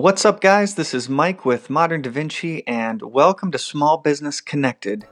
What's up, guys? This is Mike with Modern Da Vinci, and welcome to Small Business Connected.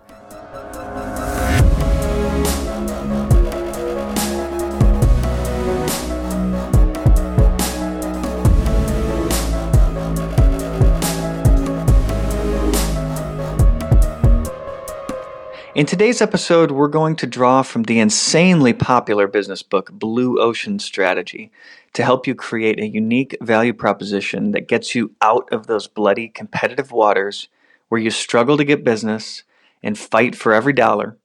In today's episode, we're going to draw from the insanely popular business book Blue Ocean Strategy to help you create a unique value proposition that gets you out of those bloody competitive waters where you struggle to get business and fight for every dollar,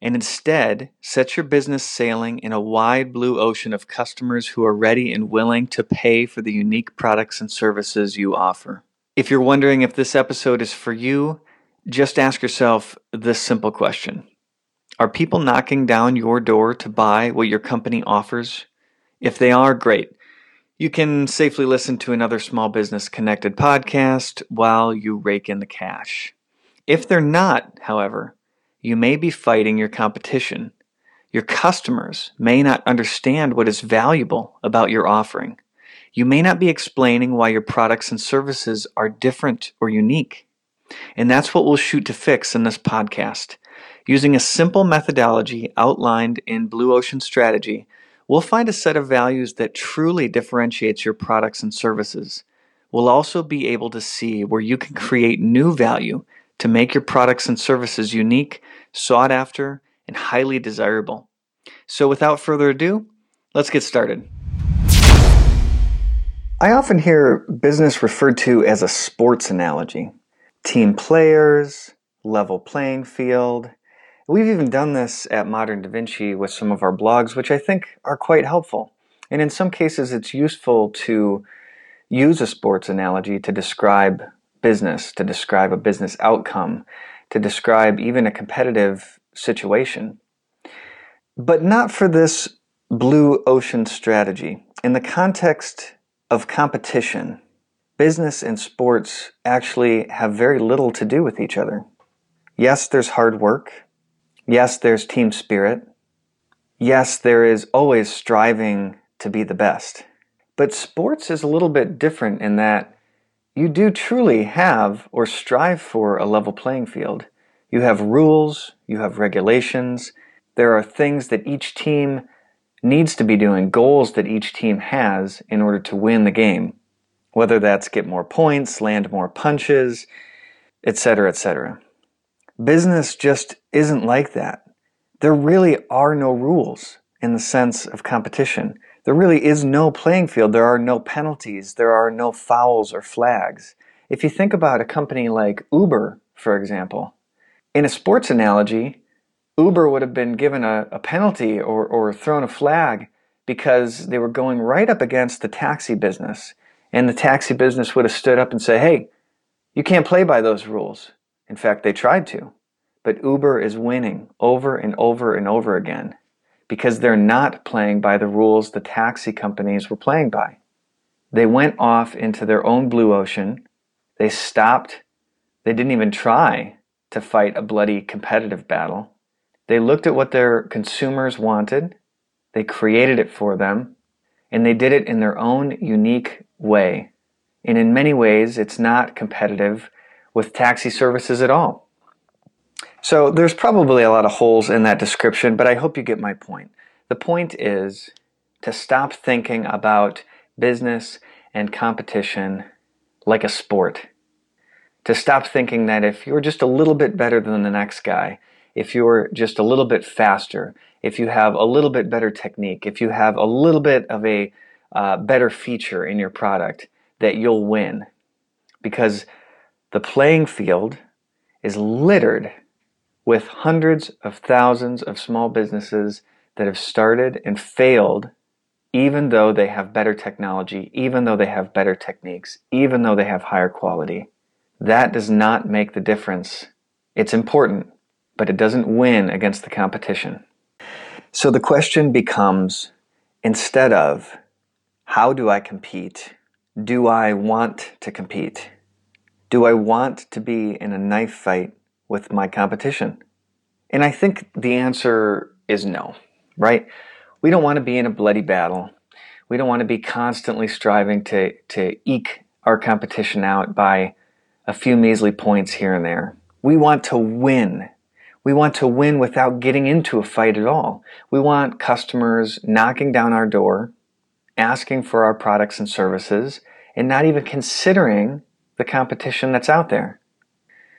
and instead set your business sailing in a wide blue ocean of customers who are ready and willing to pay for the unique products and services you offer. If you're wondering if this episode is for you, just ask yourself this simple question Are people knocking down your door to buy what your company offers? If they are, great. You can safely listen to another Small Business Connected podcast while you rake in the cash. If they're not, however, you may be fighting your competition. Your customers may not understand what is valuable about your offering. You may not be explaining why your products and services are different or unique. And that's what we'll shoot to fix in this podcast. Using a simple methodology outlined in Blue Ocean Strategy, we'll find a set of values that truly differentiates your products and services. We'll also be able to see where you can create new value to make your products and services unique, sought after, and highly desirable. So, without further ado, let's get started. I often hear business referred to as a sports analogy team players, level playing field. We've even done this at Modern Da Vinci with some of our blogs, which I think are quite helpful. And in some cases, it's useful to use a sports analogy to describe business, to describe a business outcome, to describe even a competitive situation. But not for this blue ocean strategy. In the context of competition, business and sports actually have very little to do with each other. Yes, there's hard work. Yes, there's team spirit. Yes, there is always striving to be the best. But sports is a little bit different in that you do truly have or strive for a level playing field. You have rules, you have regulations, there are things that each team needs to be doing, goals that each team has in order to win the game whether that's get more points, land more punches, etc., etc. Business just isn't like that. There really are no rules in the sense of competition. There really is no playing field. There are no penalties. There are no fouls or flags. If you think about a company like Uber, for example, in a sports analogy, Uber would have been given a, a penalty or, or thrown a flag because they were going right up against the taxi business and the taxi business would have stood up and said, hey, you can't play by those rules. In fact, they tried to. But Uber is winning over and over and over again because they're not playing by the rules the taxi companies were playing by. They went off into their own blue ocean. They stopped. They didn't even try to fight a bloody competitive battle. They looked at what their consumers wanted. They created it for them and they did it in their own unique way. And in many ways, it's not competitive with taxi services at all. So there's probably a lot of holes in that description, but I hope you get my point. The point is to stop thinking about business and competition like a sport. To stop thinking that if you're just a little bit better than the next guy, if you're just a little bit faster, if you have a little bit better technique, if you have a little bit of a uh, better feature in your product, that you'll win. Because the playing field is littered with hundreds of thousands of small businesses that have started and failed even though they have better technology, even though they have better techniques, even though they have higher quality. That does not make the difference. It's important, but it doesn't win against the competition. So the question becomes instead of how do I compete? Do I want to compete? Do I want to be in a knife fight with my competition? And I think the answer is no, right? We don't want to be in a bloody battle. We don't want to be constantly striving to, to eke our competition out by a few measly points here and there. We want to win. We want to win without getting into a fight at all. We want customers knocking down our door, asking for our products and services, and not even considering the competition that's out there.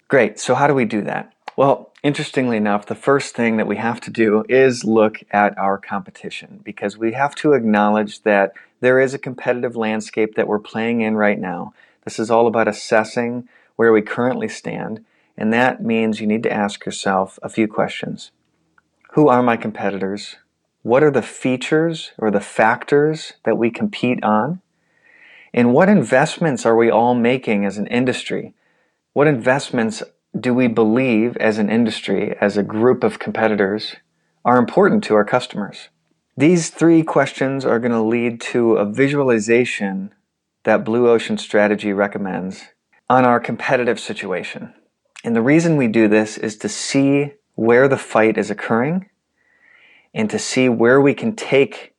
Great. So, how do we do that? Well, interestingly enough, the first thing that we have to do is look at our competition because we have to acknowledge that there is a competitive landscape that we're playing in right now. This is all about assessing where we currently stand, and that means you need to ask yourself a few questions. Who are my competitors? What are the features or the factors that we compete on? And what investments are we all making as an industry? What investments do we believe as an industry, as a group of competitors, are important to our customers? These three questions are going to lead to a visualization that Blue Ocean Strategy recommends on our competitive situation. And the reason we do this is to see where the fight is occurring and to see where we can take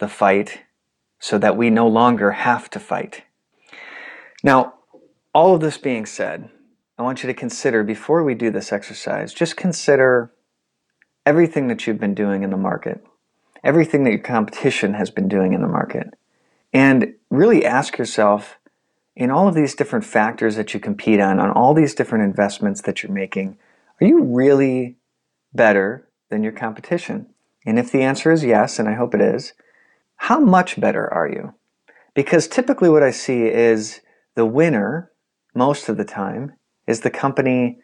the fight so that we no longer have to fight. Now, all of this being said, I want you to consider before we do this exercise, just consider everything that you've been doing in the market, everything that your competition has been doing in the market, and really ask yourself in all of these different factors that you compete on, on all these different investments that you're making, are you really better than your competition? And if the answer is yes, and I hope it is, how much better are you? Because typically what I see is the winner, most of the time, is the company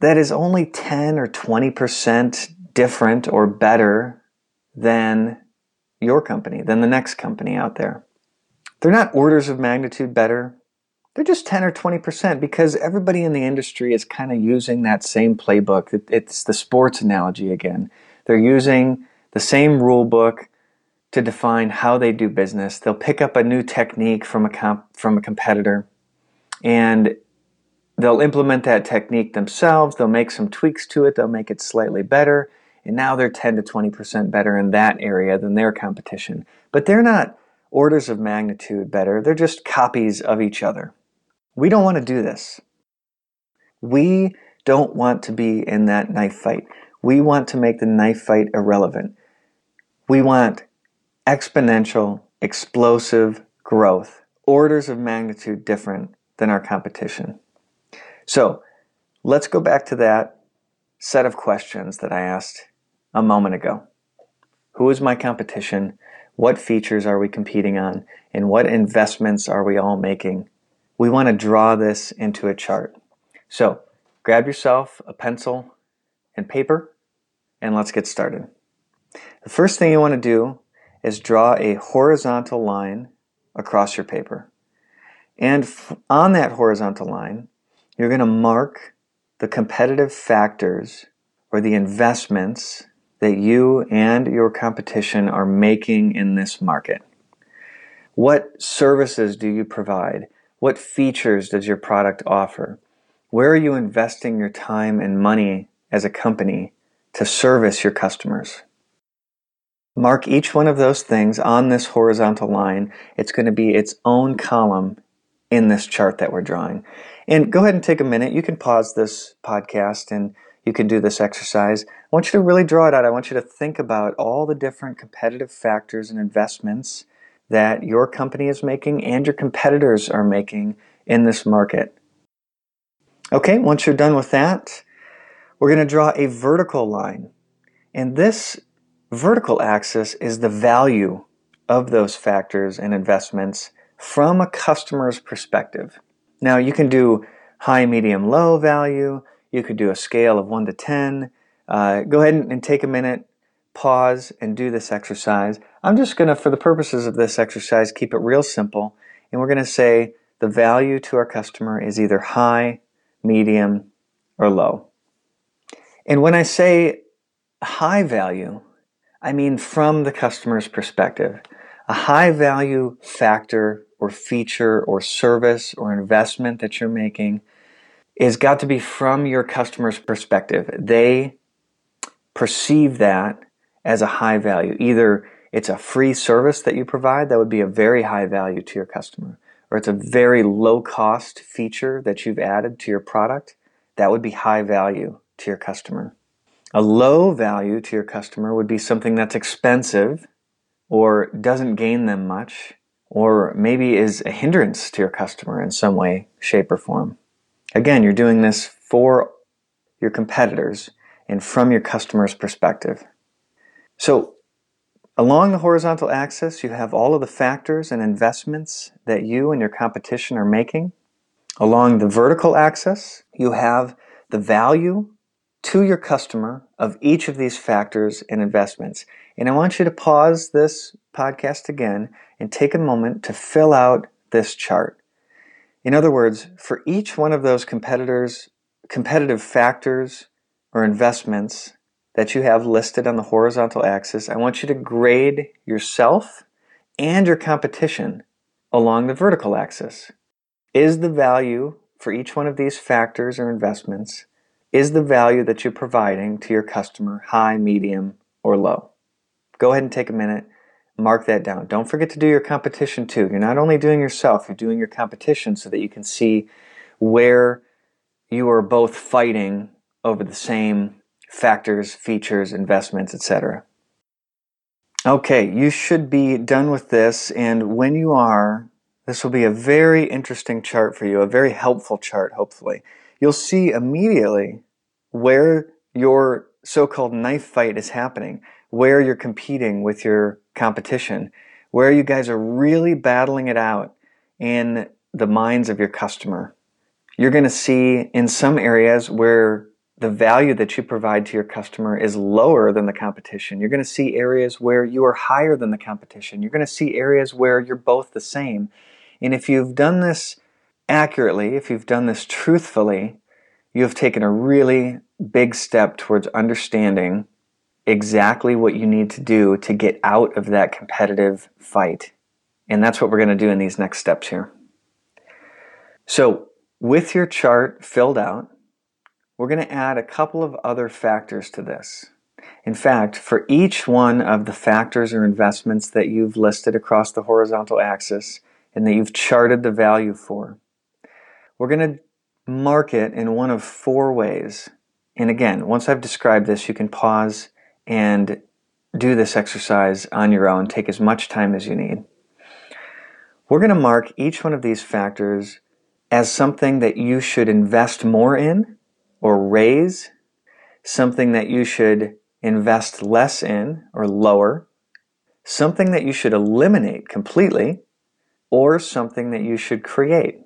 that is only 10 or 20% different or better than your company, than the next company out there. They're not orders of magnitude better. They're just 10 or 20% because everybody in the industry is kind of using that same playbook. It's the sports analogy again. They're using the same rule book to define how they do business. They'll pick up a new technique from a comp- from a competitor and they'll implement that technique themselves. They'll make some tweaks to it. They'll make it slightly better. And now they're 10 to 20% better in that area than their competition. But they're not orders of magnitude better. They're just copies of each other. We don't want to do this. We don't want to be in that knife fight. We want to make the knife fight irrelevant. We want exponential, explosive growth, orders of magnitude different than our competition. So let's go back to that set of questions that I asked a moment ago. Who is my competition? What features are we competing on? And what investments are we all making? We want to draw this into a chart. So grab yourself a pencil and paper and let's get started. The first thing you want to do is draw a horizontal line across your paper. And on that horizontal line, you're going to mark the competitive factors or the investments that you and your competition are making in this market. What services do you provide? What features does your product offer? Where are you investing your time and money as a company to service your customers? Mark each one of those things on this horizontal line. It's going to be its own column in this chart that we're drawing. And go ahead and take a minute. You can pause this podcast and you can do this exercise. I want you to really draw it out. I want you to think about all the different competitive factors and investments that your company is making and your competitors are making in this market. Okay, once you're done with that, we're going to draw a vertical line. And this vertical axis is the value of those factors and investments from a customer's perspective. Now you can do high, medium, low value. You could do a scale of 1 to 10. Uh, go ahead and, and take a minute, pause, and do this exercise. I'm just going to, for the purposes of this exercise, keep it real simple. And we're going to say the value to our customer is either high, medium, or low. And when I say high value, I mean from the customer's perspective. A high value factor or feature or service or investment that you're making is got to be from your customer's perspective. They perceive that as a high value. Either it's a free service that you provide that would be a very high value to your customer, or it's a very low cost feature that you've added to your product, that would be high value to your customer. A low value to your customer would be something that's expensive or doesn't gain them much or maybe is a hindrance to your customer in some way, shape, or form. Again, you're doing this for your competitors and from your customer's perspective. So, along the horizontal axis, you have all of the factors and investments that you and your competition are making. Along the vertical axis, you have the value to your customer of each of these factors and investments. And I want you to pause this podcast again and take a moment to fill out this chart. In other words, for each one of those competitors, competitive factors or investments that you have listed on the horizontal axis, I want you to grade yourself and your competition along the vertical axis. Is the value for each one of these factors or investments, is the value that you're providing to your customer high, medium, or low? Go ahead and take a minute mark that down. Don't forget to do your competition too. You're not only doing yourself, you're doing your competition so that you can see where you are both fighting over the same factors, features, investments, etc. Okay, you should be done with this, and when you are, this will be a very interesting chart for you, a very helpful chart, hopefully. You'll see immediately where your so called knife fight is happening, where you're competing with your competition, where you guys are really battling it out in the minds of your customer. You're going to see in some areas where the value that you provide to your customer is lower than the competition. You're going to see areas where you are higher than the competition. You're going to see areas where you're both the same. And if you've done this accurately, if you've done this truthfully, you have taken a really big step towards understanding exactly what you need to do to get out of that competitive fight. And that's what we're going to do in these next steps here. So, with your chart filled out, we're going to add a couple of other factors to this. In fact, for each one of the factors or investments that you've listed across the horizontal axis and that you've charted the value for, we're going to mark it in one of four ways. And again, once I've described this, you can pause and do this exercise on your own. Take as much time as you need. We're going to mark each one of these factors as something that you should invest more in or raise, something that you should invest less in or lower, something that you should eliminate completely, or something that you should create.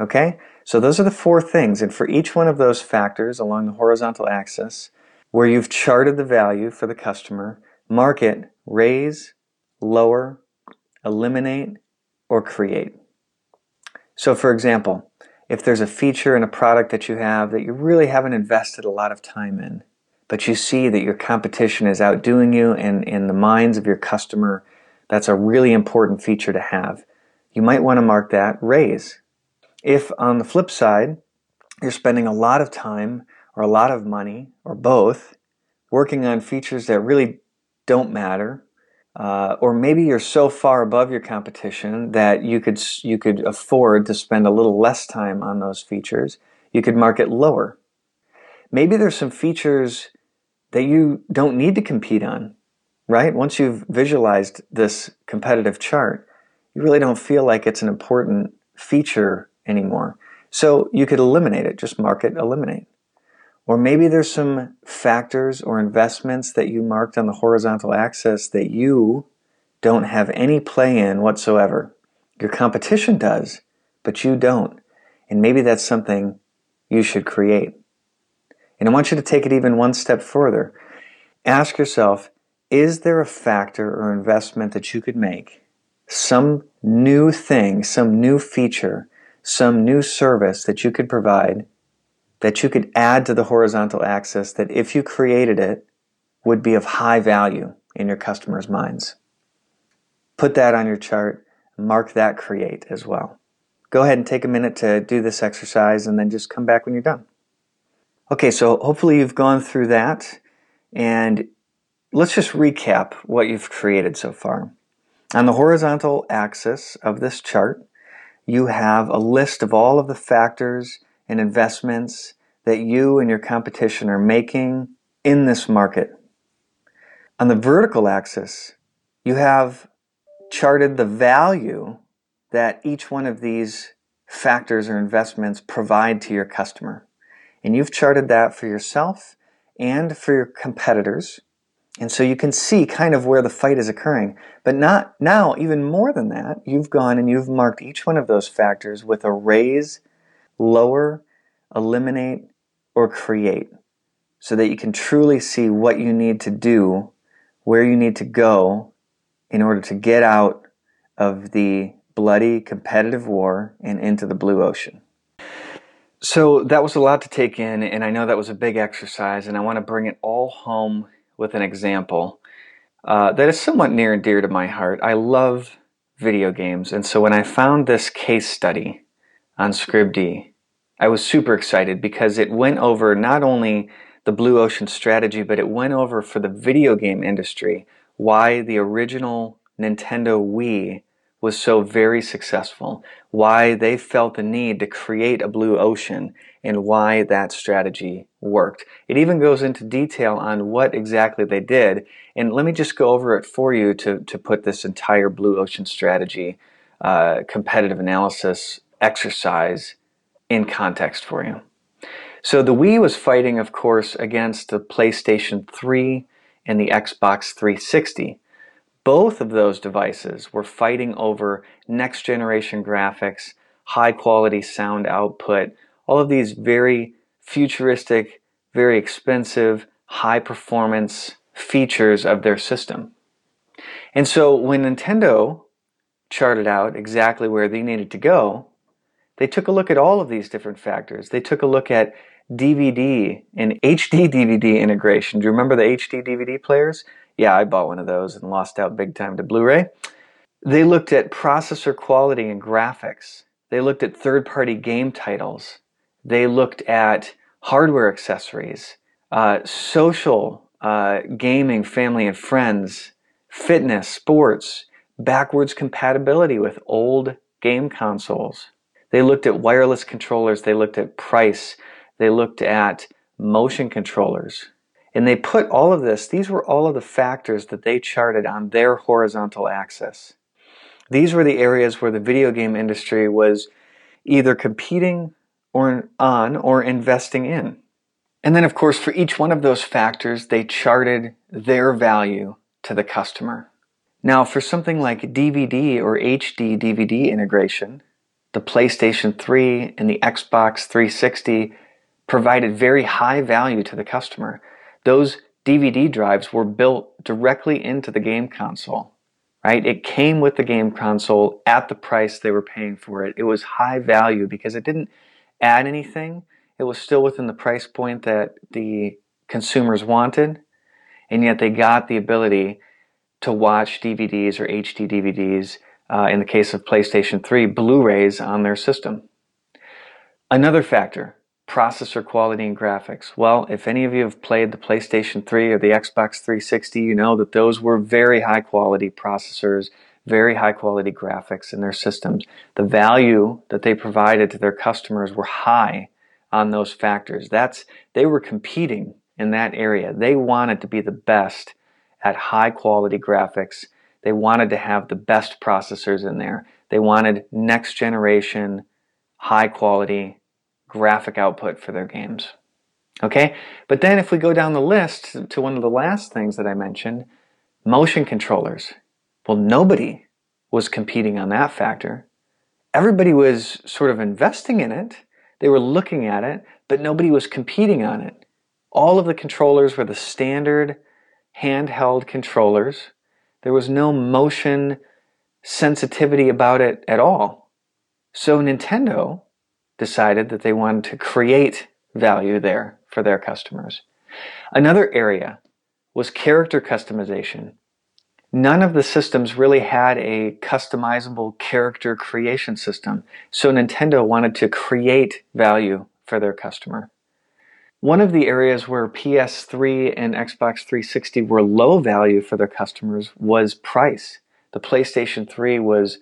Okay? So those are the four things. And for each one of those factors along the horizontal axis, where you've charted the value for the customer, mark it, raise, lower, eliminate, or create. So, for example, if there's a feature in a product that you have that you really haven't invested a lot of time in, but you see that your competition is outdoing you and in the minds of your customer, that's a really important feature to have. You might want to mark that raise. If on the flip side, you're spending a lot of time or a lot of money or both working on features that really don't matter uh, or maybe you're so far above your competition that you could you could afford to spend a little less time on those features you could mark it lower. Maybe there's some features that you don't need to compete on right? Once you've visualized this competitive chart you really don't feel like it's an important feature anymore so you could eliminate it just mark it eliminate or maybe there's some factors or investments that you marked on the horizontal axis that you don't have any play in whatsoever. Your competition does, but you don't. And maybe that's something you should create. And I want you to take it even one step further. Ask yourself, is there a factor or investment that you could make? Some new thing, some new feature, some new service that you could provide that you could add to the horizontal axis that if you created it would be of high value in your customers' minds. Put that on your chart, mark that create as well. Go ahead and take a minute to do this exercise and then just come back when you're done. Okay, so hopefully you've gone through that and let's just recap what you've created so far. On the horizontal axis of this chart, you have a list of all of the factors and investments that you and your competition are making in this market. On the vertical axis, you have charted the value that each one of these factors or investments provide to your customer. And you've charted that for yourself and for your competitors. And so you can see kind of where the fight is occurring. But not now, even more than that, you've gone and you've marked each one of those factors with a raise, lower, eliminate, or create so that you can truly see what you need to do, where you need to go in order to get out of the bloody competitive war and into the blue ocean. So that was a lot to take in, and I know that was a big exercise, and I want to bring it all home with an example uh, that is somewhat near and dear to my heart. I love video games, and so when I found this case study on Scribd, I was super excited because it went over not only the blue ocean strategy, but it went over for the video game industry why the original Nintendo Wii was so very successful, why they felt the need to create a blue ocean, and why that strategy worked. It even goes into detail on what exactly they did. And let me just go over it for you to, to put this entire blue ocean strategy uh, competitive analysis exercise in context for you. So the Wii was fighting, of course, against the PlayStation 3 and the Xbox 360 both of those devices were fighting over next generation graphics, high quality sound output, all of these very futuristic, very expensive, high performance features of their system. And so when Nintendo charted out exactly where they needed to go, they took a look at all of these different factors. They took a look at DVD and HD DVD integration. Do you remember the HD DVD players? Yeah, I bought one of those and lost out big time to Blu ray. They looked at processor quality and graphics. They looked at third party game titles. They looked at hardware accessories, uh, social, uh, gaming, family and friends, fitness, sports, backwards compatibility with old game consoles. They looked at wireless controllers. They looked at price. They looked at motion controllers. And they put all of this, these were all of the factors that they charted on their horizontal axis. These were the areas where the video game industry was either competing or on or investing in. And then, of course, for each one of those factors, they charted their value to the customer. Now, for something like DVD or HD DVD integration, the PlayStation 3 and the Xbox 360 provided very high value to the customer. Those DVD drives were built directly into the game console, right? It came with the game console at the price they were paying for it. It was high value because it didn't add anything. It was still within the price point that the consumers wanted, and yet they got the ability to watch DVDs or HD DVDs, uh, in the case of PlayStation 3, Blu rays on their system. Another factor processor quality and graphics. Well, if any of you have played the PlayStation 3 or the Xbox 360, you know that those were very high quality processors, very high quality graphics in their systems. The value that they provided to their customers were high on those factors. That's they were competing in that area. They wanted to be the best at high quality graphics. They wanted to have the best processors in there. They wanted next generation high quality graphic output for their games. Okay? But then if we go down the list to one of the last things that I mentioned, motion controllers. Well, nobody was competing on that factor. Everybody was sort of investing in it. They were looking at it, but nobody was competing on it. All of the controllers were the standard handheld controllers. There was no motion sensitivity about it at all. So Nintendo decided that they wanted to create value there for their customers. Another area was character customization. None of the systems really had a customizable character creation system, so Nintendo wanted to create value for their customer. One of the areas where PS3 and Xbox 360 were low value for their customers was price. The PlayStation 3 was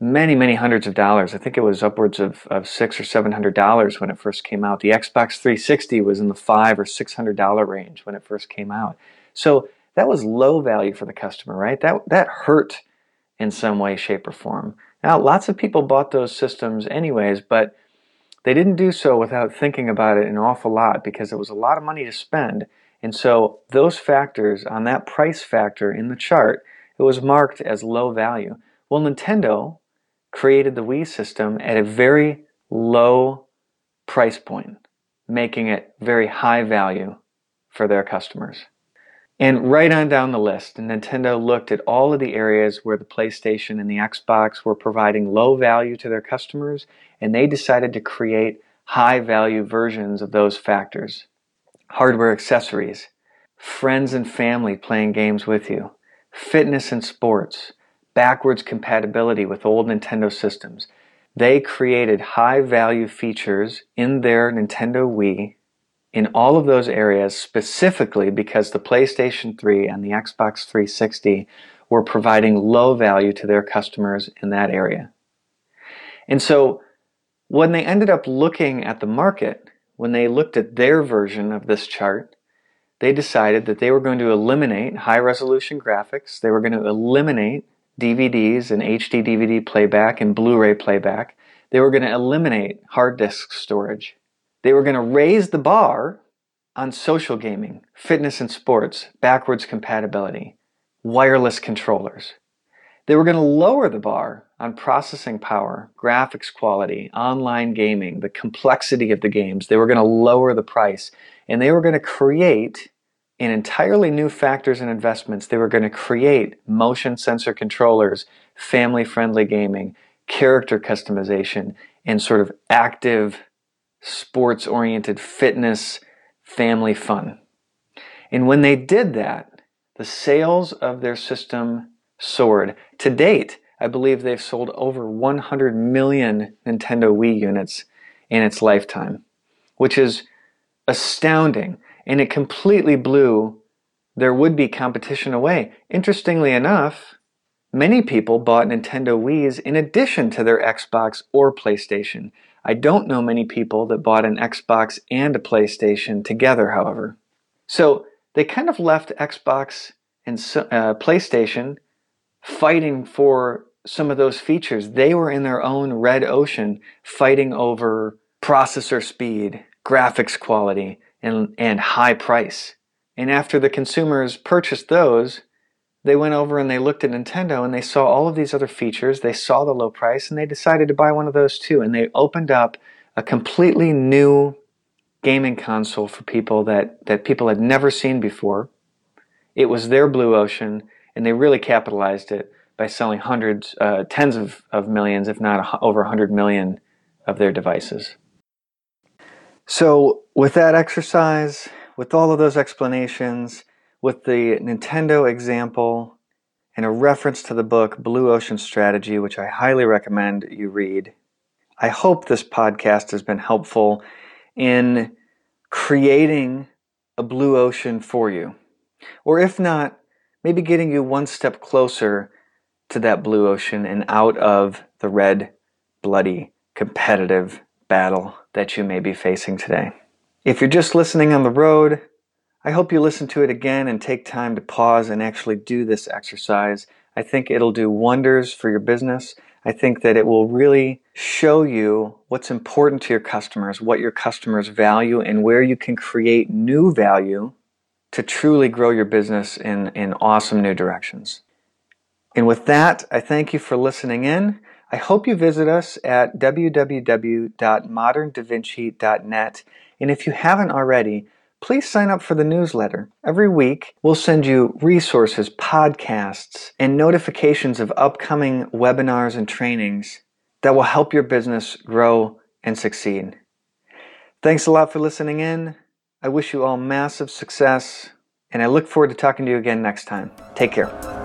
many, many hundreds of dollars. I think it was upwards of, of six or seven hundred dollars when it first came out. The Xbox 360 was in the five or six hundred dollar range when it first came out. So that was low value for the customer, right? That that hurt in some way, shape, or form. Now, lots of people bought those systems anyways, but they didn't do so without thinking about it an awful lot because it was a lot of money to spend. And so those factors on that price factor in the chart, it was marked as low value. Well, Nintendo created the Wii system at a very low price point, making it very high value for their customers. And right on down the list, Nintendo looked at all of the areas where the PlayStation and the Xbox were providing low value to their customers, and they decided to create high value versions of those factors. Hardware accessories, friends and family playing games with you, fitness and sports, backwards compatibility with old Nintendo systems. They created high value features in their Nintendo Wii in all of those areas specifically because the PlayStation 3 and the Xbox 360 were providing low value to their customers in that area. And so when they ended up looking at the market, when they looked at their version of this chart, they decided that they were going to eliminate high resolution graphics, they were going to eliminate DVDs and HD DVD playback and Blu ray playback, they were going to eliminate hard disk storage. They were going to raise the bar on social gaming, fitness and sports, backwards compatibility, wireless controllers. They were going to lower the bar on processing power, graphics quality, online gaming, the complexity of the games. They were going to lower the price and they were going to create in entirely new factors and investments. They were going to create motion sensor controllers, family friendly gaming, character customization, and sort of active sports oriented fitness, family fun. And when they did that, the sales of their system soared. To date, I believe they've sold over 100 million Nintendo Wii units in its lifetime, which is astounding. And it completely blew their would be competition away. Interestingly enough, many people bought Nintendo Wii's in addition to their Xbox or PlayStation. I don't know many people that bought an Xbox and a PlayStation together, however. So they kind of left Xbox and uh, PlayStation fighting for some of those features. They were in their own red ocean fighting over processor speed, graphics quality, and, and high price. And after the consumers purchased those, they went over and they looked at Nintendo and they saw all of these other features. They saw the low price and they decided to buy one of those too. And they opened up a completely new gaming console for people that, that people had never seen before. It was their blue ocean and they really capitalized it by selling hundreds, uh, tens of, of millions, if not over 100 million of their devices. So, with that exercise, with all of those explanations, with the Nintendo example and a reference to the book Blue Ocean Strategy, which I highly recommend you read. I hope this podcast has been helpful in creating a blue ocean for you. Or if not, maybe getting you one step closer to that blue ocean and out of the red, bloody, competitive battle that you may be facing today. If you're just listening on the road, I hope you listen to it again and take time to pause and actually do this exercise. I think it'll do wonders for your business. I think that it will really show you what's important to your customers, what your customers value, and where you can create new value to truly grow your business in, in awesome new directions. And with that, I thank you for listening in. I hope you visit us at www.moderndavinci.net. And if you haven't already, please sign up for the newsletter. Every week, we'll send you resources, podcasts, and notifications of upcoming webinars and trainings that will help your business grow and succeed. Thanks a lot for listening in. I wish you all massive success, and I look forward to talking to you again next time. Take care.